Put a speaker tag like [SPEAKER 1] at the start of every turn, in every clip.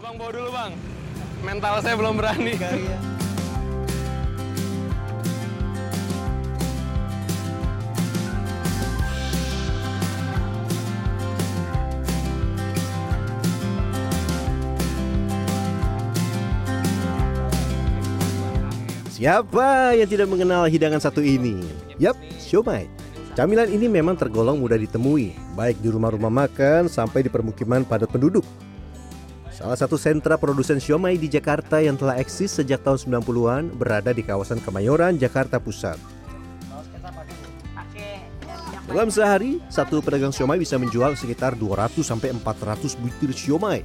[SPEAKER 1] Abang bawa dulu bang. Mental saya belum berani.
[SPEAKER 2] Siapa yang tidak mengenal hidangan satu ini? Yap, siomay. Camilan ini memang tergolong mudah ditemui, baik di rumah-rumah makan sampai di permukiman padat penduduk. Salah satu sentra produsen siomay di Jakarta yang telah eksis sejak tahun 90-an berada di kawasan Kemayoran, Jakarta Pusat. Dalam sehari, satu pedagang siomay bisa menjual sekitar 200 sampai 400 butir siomay.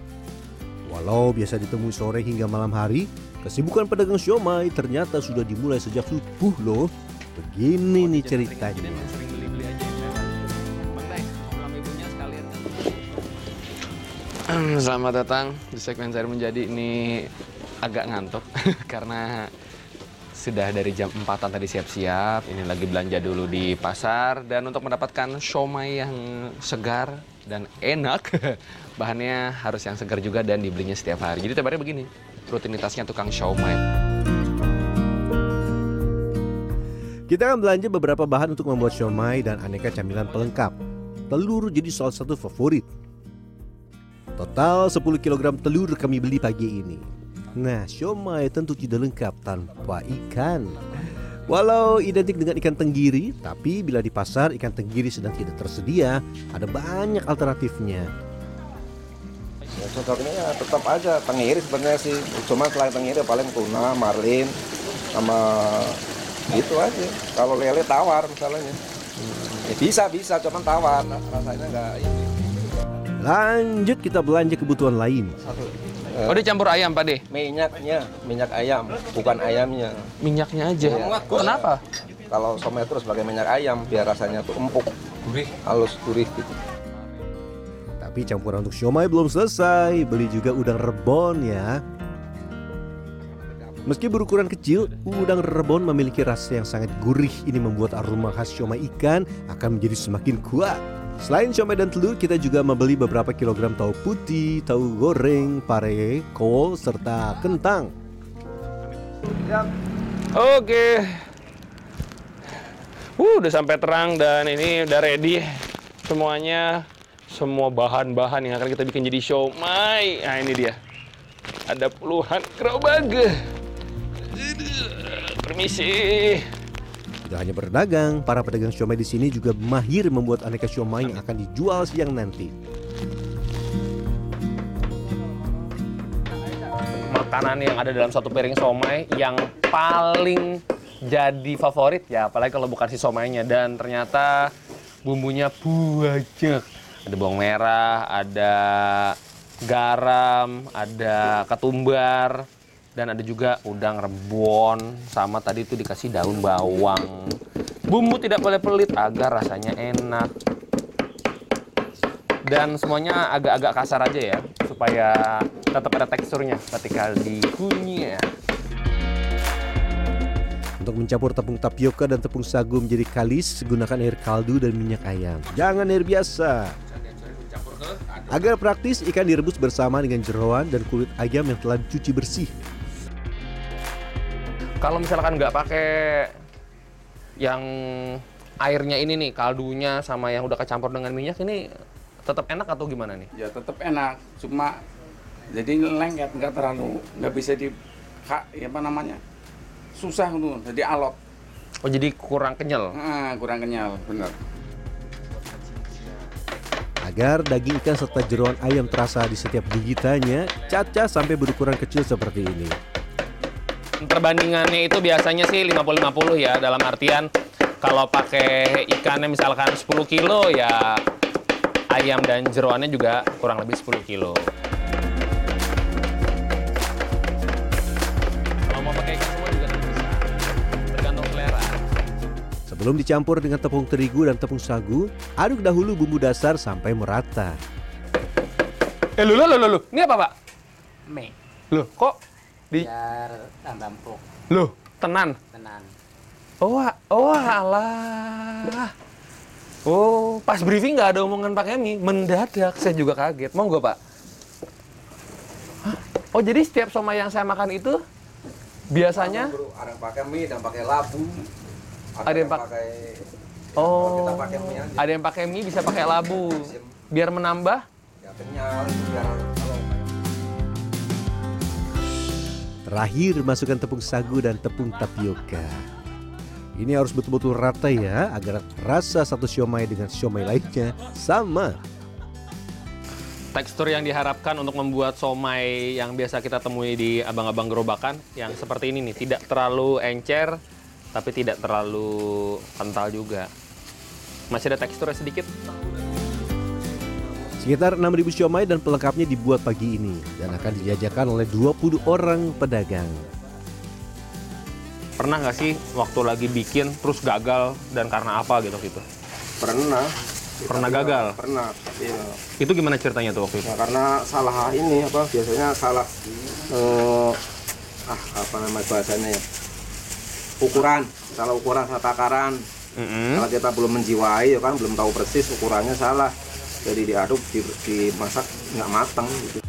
[SPEAKER 2] Walau biasa ditemui sore hingga malam hari, kesibukan pedagang siomay ternyata sudah dimulai sejak subuh loh. Begini nih ceritanya.
[SPEAKER 1] Selamat datang di segmen saya menjadi ini agak ngantuk karena sudah dari jam 4 tadi siap-siap. Ini lagi belanja dulu di pasar dan untuk mendapatkan siomay yang segar dan enak, bahannya harus yang segar juga dan dibelinya setiap hari. Jadi hari begini, rutinitasnya tukang siomay.
[SPEAKER 2] Kita akan belanja beberapa bahan untuk membuat siomay dan aneka camilan pelengkap. Telur jadi salah satu favorit. Total 10 kg telur kami beli pagi ini. Nah, siomay tentu tidak lengkap tanpa ikan. Walau identik dengan ikan tenggiri, tapi bila di pasar ikan tenggiri sedang tidak tersedia, ada banyak alternatifnya.
[SPEAKER 3] Ya, cocoknya ya tetap aja tenggiri sebenarnya sih. Cuma selain tenggiri paling tuna, marlin, sama gitu aja. Kalau lele tawar misalnya. Ya, bisa bisa, cuman tawar. Rasanya nggak ini.
[SPEAKER 2] Lanjut kita belanja kebutuhan lain.
[SPEAKER 1] Oh, dia campur ayam, Pak De?
[SPEAKER 3] Minyaknya, minyak ayam, bukan ayamnya.
[SPEAKER 1] Minyaknya aja.
[SPEAKER 3] Iya.
[SPEAKER 1] Kenapa?
[SPEAKER 3] Kalau somay terus pakai minyak ayam biar rasanya tuh empuk,
[SPEAKER 1] Gurih.
[SPEAKER 3] halus, gurih gitu.
[SPEAKER 2] Tapi campuran untuk siomay belum selesai. Beli juga udang rebon ya. Meski berukuran kecil, udang rebon memiliki rasa yang sangat gurih. Ini membuat aroma khas siomay ikan akan menjadi semakin kuat. Selain siomay dan telur, kita juga membeli beberapa kilogram tahu putih, tahu goreng, pare, kol, serta kentang.
[SPEAKER 1] Oke. Uh, udah sampai terang dan ini udah ready semuanya. Semua bahan-bahan yang akan kita bikin jadi siomay. Nah, ini dia. Ada puluhan gerobak. Permisi.
[SPEAKER 2] Tidak hanya berdagang, para pedagang siomay di sini juga mahir membuat aneka siomay yang akan dijual siang nanti.
[SPEAKER 1] Makanan yang ada dalam satu piring somai yang paling jadi favorit ya, apalagi kalau bukan si somaynya dan ternyata bumbunya banyak. Ada bawang merah, ada garam, ada ketumbar, dan ada juga udang rebon, sama tadi itu dikasih daun bawang. Bumbu tidak boleh pelit agar rasanya enak. Dan semuanya agak-agak kasar aja ya, supaya tetap ada teksturnya ketika dikunyah.
[SPEAKER 2] Untuk mencampur tepung tapioka dan tepung sagu menjadi kalis, gunakan air kaldu dan minyak ayam. Jangan air biasa. Agar praktis, ikan direbus bersama dengan jeroan dan kulit ayam yang telah dicuci bersih.
[SPEAKER 1] Kalau misalkan nggak pakai yang airnya ini nih, kaldunya sama yang udah kecampur dengan minyak ini tetap enak atau gimana nih?
[SPEAKER 4] ya tetap enak cuma jadi lengket nggak terlalu nggak bisa di ka- ya apa namanya susah tuh jadi alot
[SPEAKER 1] Oh jadi kurang kenyal.
[SPEAKER 4] ah, kurang kenyal bener
[SPEAKER 2] Agar daging ikan serta jeroan ayam terasa di setiap gigitannya, caca sampai berukuran kecil seperti ini.
[SPEAKER 1] Perbandingannya itu biasanya sih 50-50 ya dalam artian kalau pakai ikannya misalkan 10 kilo ya ayam dan jeroannya juga kurang lebih 10 kilo. Kalau mau pakai ikan semua juga bisa. Tergantung selera.
[SPEAKER 2] Sebelum dicampur dengan tepung terigu dan tepung sagu, aduk dahulu bumbu dasar sampai merata.
[SPEAKER 1] Eh lu lu lu lu, ini apa pak?
[SPEAKER 5] Mie
[SPEAKER 1] Loh kok di
[SPEAKER 5] biar tambah empuk
[SPEAKER 1] Loh, tenan.
[SPEAKER 5] tenan
[SPEAKER 1] Oh, a- oh alah. Oh, pas briefing nggak ada omongan pakai mie. Mendadak, saya juga kaget. Mau nggak, Pak? Hah? Oh, jadi setiap somai yang saya makan itu biasanya
[SPEAKER 3] Ada yang pakai mie, ada yang pakai labu.
[SPEAKER 1] Ada yang pak-
[SPEAKER 3] pakai
[SPEAKER 1] oh
[SPEAKER 3] kita pakai mie aja.
[SPEAKER 1] ada yang pakai mie bisa pakai labu biar menambah
[SPEAKER 3] Ya kenyal biar
[SPEAKER 2] Terakhir masukkan tepung sagu dan tepung tapioka. Ini harus betul-betul rata ya agar rasa satu siomay dengan siomay lainnya sama.
[SPEAKER 1] tekstur yang diharapkan untuk membuat somai yang biasa kita temui di abang-abang gerobakan yang seperti ini nih tidak terlalu encer tapi tidak terlalu kental juga masih ada teksturnya sedikit
[SPEAKER 2] Sekitar 6.000 siomay dan pelengkapnya dibuat pagi ini dan akan dijajakan oleh 20 orang pedagang.
[SPEAKER 1] pernah nggak sih waktu lagi bikin terus gagal dan karena apa gitu gitu
[SPEAKER 3] pernah
[SPEAKER 1] Pernah gagal?
[SPEAKER 3] pernah iya.
[SPEAKER 1] itu gimana ceritanya tuh waktu itu
[SPEAKER 3] Ya, karena salah ini apa biasanya salah eh, ah apa namanya bahasanya ya ukuran salah ukuran salah takaran
[SPEAKER 1] Mm-mm.
[SPEAKER 3] kalau kita belum menjiwai ya kan belum tahu persis ukurannya salah jadi diaduk di- dimasak nggak matang gitu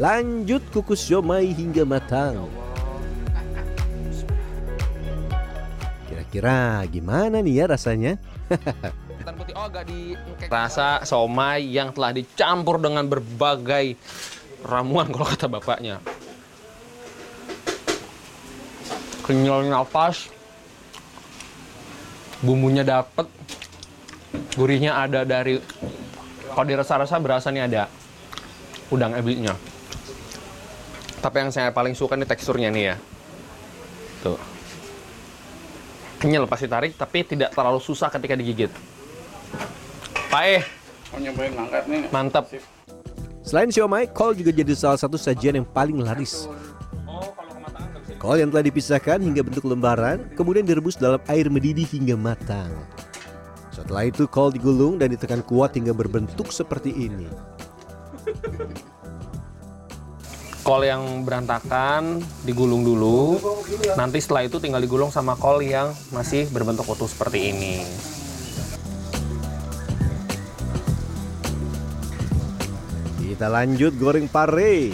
[SPEAKER 2] Lanjut kukus siomay hingga matang. Kira-kira gimana nih ya rasanya?
[SPEAKER 1] Ketan putih oh agak di rasa somai yang telah dicampur dengan berbagai ramuan kalau kata bapaknya kenyalnya pas bumbunya dapet gurihnya ada dari kalau dirasa-rasa berasa nih ada udang ebinya tapi yang saya paling suka nih teksturnya nih ya. Tuh. Kenyal pasti tarik tapi tidak terlalu susah ketika digigit. Pak Eh
[SPEAKER 4] Mau nyobain ngangkat nih.
[SPEAKER 1] mantap
[SPEAKER 2] Selain siomay, kol juga jadi salah satu sajian yang paling laris. Kol yang telah dipisahkan hingga bentuk lembaran, kemudian direbus dalam air mendidih hingga matang. Setelah itu kol digulung dan ditekan kuat hingga berbentuk seperti ini.
[SPEAKER 1] kol yang berantakan digulung dulu nanti setelah itu tinggal digulung sama kol yang masih berbentuk utuh seperti ini
[SPEAKER 2] Kita lanjut goreng pare.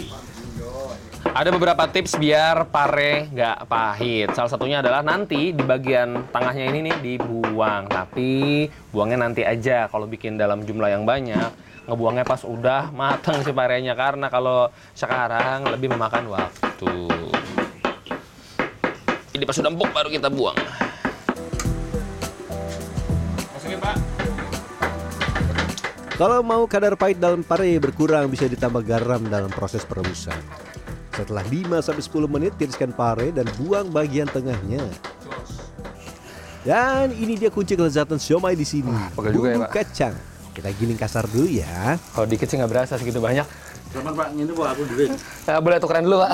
[SPEAKER 1] Ada beberapa tips biar pare nggak pahit. Salah satunya adalah nanti di bagian tengahnya ini nih dibuang. Tapi buangnya nanti aja. Kalau bikin dalam jumlah yang banyak ngebuangnya pas udah matang si parenya. Karena kalau sekarang lebih memakan waktu. Ini pas udah empuk baru kita buang. Masukin pak.
[SPEAKER 2] Kalau mau kadar pahit dalam pare berkurang bisa ditambah garam dalam proses perebusan. Setelah 5-10 menit tiriskan pare dan buang bagian tengahnya. Dan ini dia kunci kelezatan siomay di sini.
[SPEAKER 1] pegel juga ya,
[SPEAKER 2] Bumbu
[SPEAKER 1] Pak.
[SPEAKER 2] kacang. Kita giling kasar dulu ya.
[SPEAKER 1] Kalau dikit sih nggak berasa segitu banyak.
[SPEAKER 4] Selamat Pak, ini buat aku dulu.
[SPEAKER 1] Ya, boleh tukeran dulu, Pak.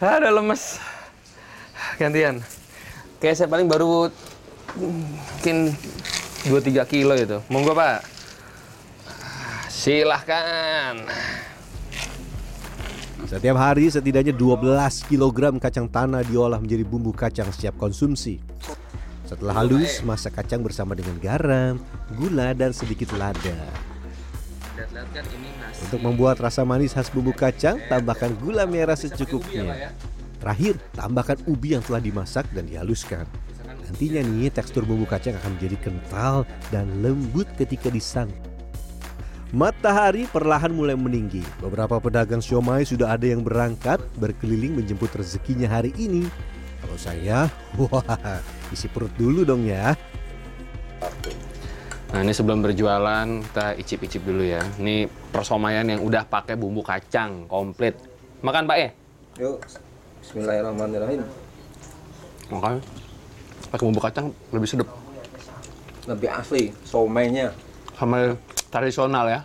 [SPEAKER 1] Ada lemes. Gantian. Kayak saya paling baru mungkin 2-3 kilo itu. Monggo, Pak. Silahkan.
[SPEAKER 2] Setiap hari setidaknya 12 kg kacang tanah diolah menjadi bumbu kacang siap konsumsi. Setelah halus, masak kacang bersama dengan garam, gula, dan sedikit lada. Untuk membuat rasa manis khas bumbu kacang, tambahkan gula merah secukupnya. Terakhir, tambahkan ubi yang telah dimasak dan dihaluskan. Nantinya nih, tekstur bumbu kacang akan menjadi kental dan lembut ketika disantap. Matahari perlahan mulai meninggi. Beberapa pedagang siomay sudah ada yang berangkat berkeliling menjemput rezekinya hari ini. Kalau saya, wah, isi perut dulu dong ya.
[SPEAKER 1] Nah, ini sebelum berjualan kita icip-icip dulu ya. Ini persomayan yang udah pakai bumbu kacang komplit. Makan, Pak ya?
[SPEAKER 3] yuk Bismillahirrahmanirrahim
[SPEAKER 1] Makan. Pakai bumbu kacang lebih sedap.
[SPEAKER 3] lebih asli somainya
[SPEAKER 1] sama tradisional ya.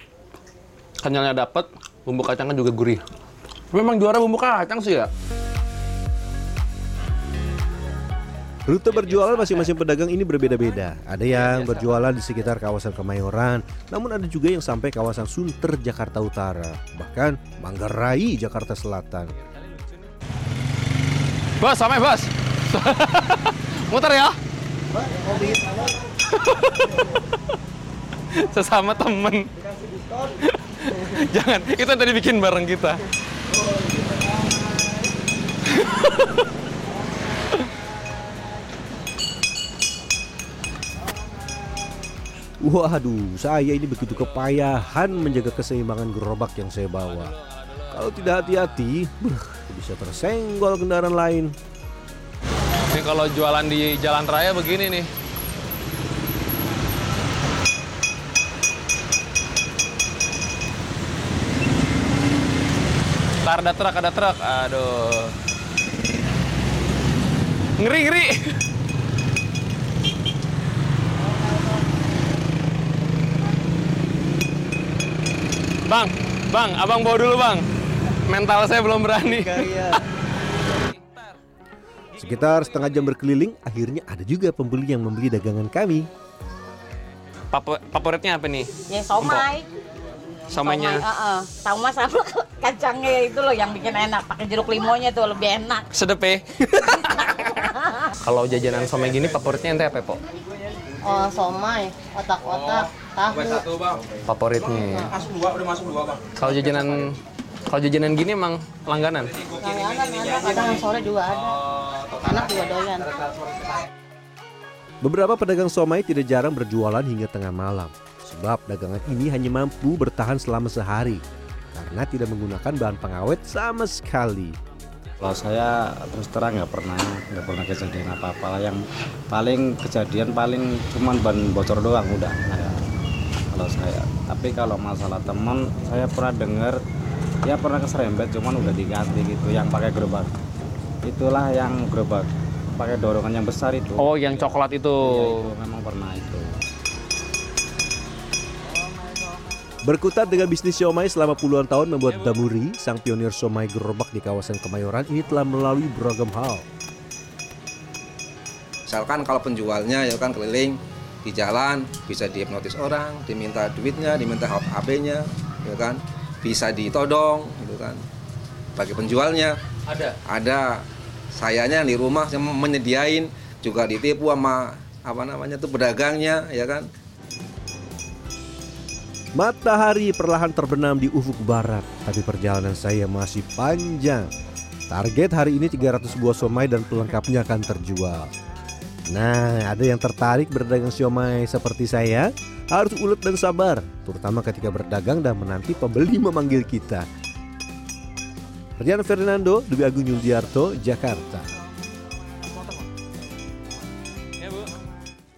[SPEAKER 1] Kenyalnya dapet, bumbu kacangnya juga gurih. Memang juara bumbu kacang sih ya.
[SPEAKER 2] Rute berjualan masing-masing pedagang ini berbeda-beda. Ada yang berjualan di sekitar kawasan Kemayoran, namun ada juga yang sampai kawasan Sunter, Jakarta Utara, bahkan Manggarai, Jakarta Selatan.
[SPEAKER 1] Bos, sampai bos. Muter ya. Sesama temen. Jangan, itu tadi bikin bareng kita.
[SPEAKER 2] Waduh, saya ini begitu kepayahan menjaga keseimbangan gerobak yang saya bawa. Kalau tidak hati-hati, bisa tersenggol kendaraan lain.
[SPEAKER 1] Ini kalau jualan di jalan raya begini nih. Ntar ada truk, ada truk. Aduh. Ngeri, ngeri. Bang, bang, abang bawa dulu bang. Mental saya belum berani.
[SPEAKER 2] Sekitar setengah jam berkeliling, akhirnya ada juga pembeli yang membeli dagangan kami.
[SPEAKER 1] Papo- favoritnya apa nih?
[SPEAKER 6] Ya somai.
[SPEAKER 1] Somainya
[SPEAKER 6] Heeh. Sama sama kacangnya itu loh yang bikin enak. Pakai jeruk limonya tuh lebih enak.
[SPEAKER 1] sedep ya. Kalau jajanan somai gini favoritnya ente apa, Po?
[SPEAKER 6] Oh, somai, otak-otak, tahu.
[SPEAKER 1] Favoritnya. ya.
[SPEAKER 4] Masuk dua, udah masuk dua bang.
[SPEAKER 1] Kalau jajanan kalau jajanan gini emang langganan.
[SPEAKER 6] Langganan ada, kadang sore juga ada. Anak juga doyan.
[SPEAKER 2] Beberapa pedagang somai tidak jarang berjualan hingga tengah malam. Sebab dagangan ini hanya mampu bertahan selama sehari. Karena tidak menggunakan bahan pengawet sama sekali.
[SPEAKER 7] Kalau saya terus terang nggak pernah nggak pernah kejadian apa-apa. Yang paling kejadian paling cuman ban bocor doang udah. Saya, kalau saya. Tapi kalau masalah teman saya pernah dengar ya pernah keserempet cuman udah diganti gitu yang pakai gerobak. Itulah yang gerobak pakai dorongan yang besar itu.
[SPEAKER 1] Oh, yang coklat itu.
[SPEAKER 7] Iya, itu memang pernah itu.
[SPEAKER 2] Berkutat dengan bisnis siomay selama puluhan tahun membuat Damuri, sang pionir siomay gerobak di kawasan Kemayoran ini telah melalui beragam hal.
[SPEAKER 3] Misalkan kalau penjualnya ya kan keliling di jalan bisa dihipnotis orang, diminta duitnya, diminta HP-nya, ya kan, bisa ditodong, gitu kan. Bagi penjualnya
[SPEAKER 1] Ada.
[SPEAKER 3] ada sayanya di rumah yang menyediain juga ditipu sama apa namanya tuh pedagangnya, ya kan.
[SPEAKER 2] Matahari perlahan terbenam di ufuk barat, tapi perjalanan saya masih panjang. Target hari ini 300 buah somai dan pelengkapnya akan terjual. Nah, ada yang tertarik berdagang siomay seperti saya? Harus ulet dan sabar, terutama ketika berdagang dan menanti pembeli memanggil kita. Rian Fernando, Dwi Agung Yuldiarto, Jakarta.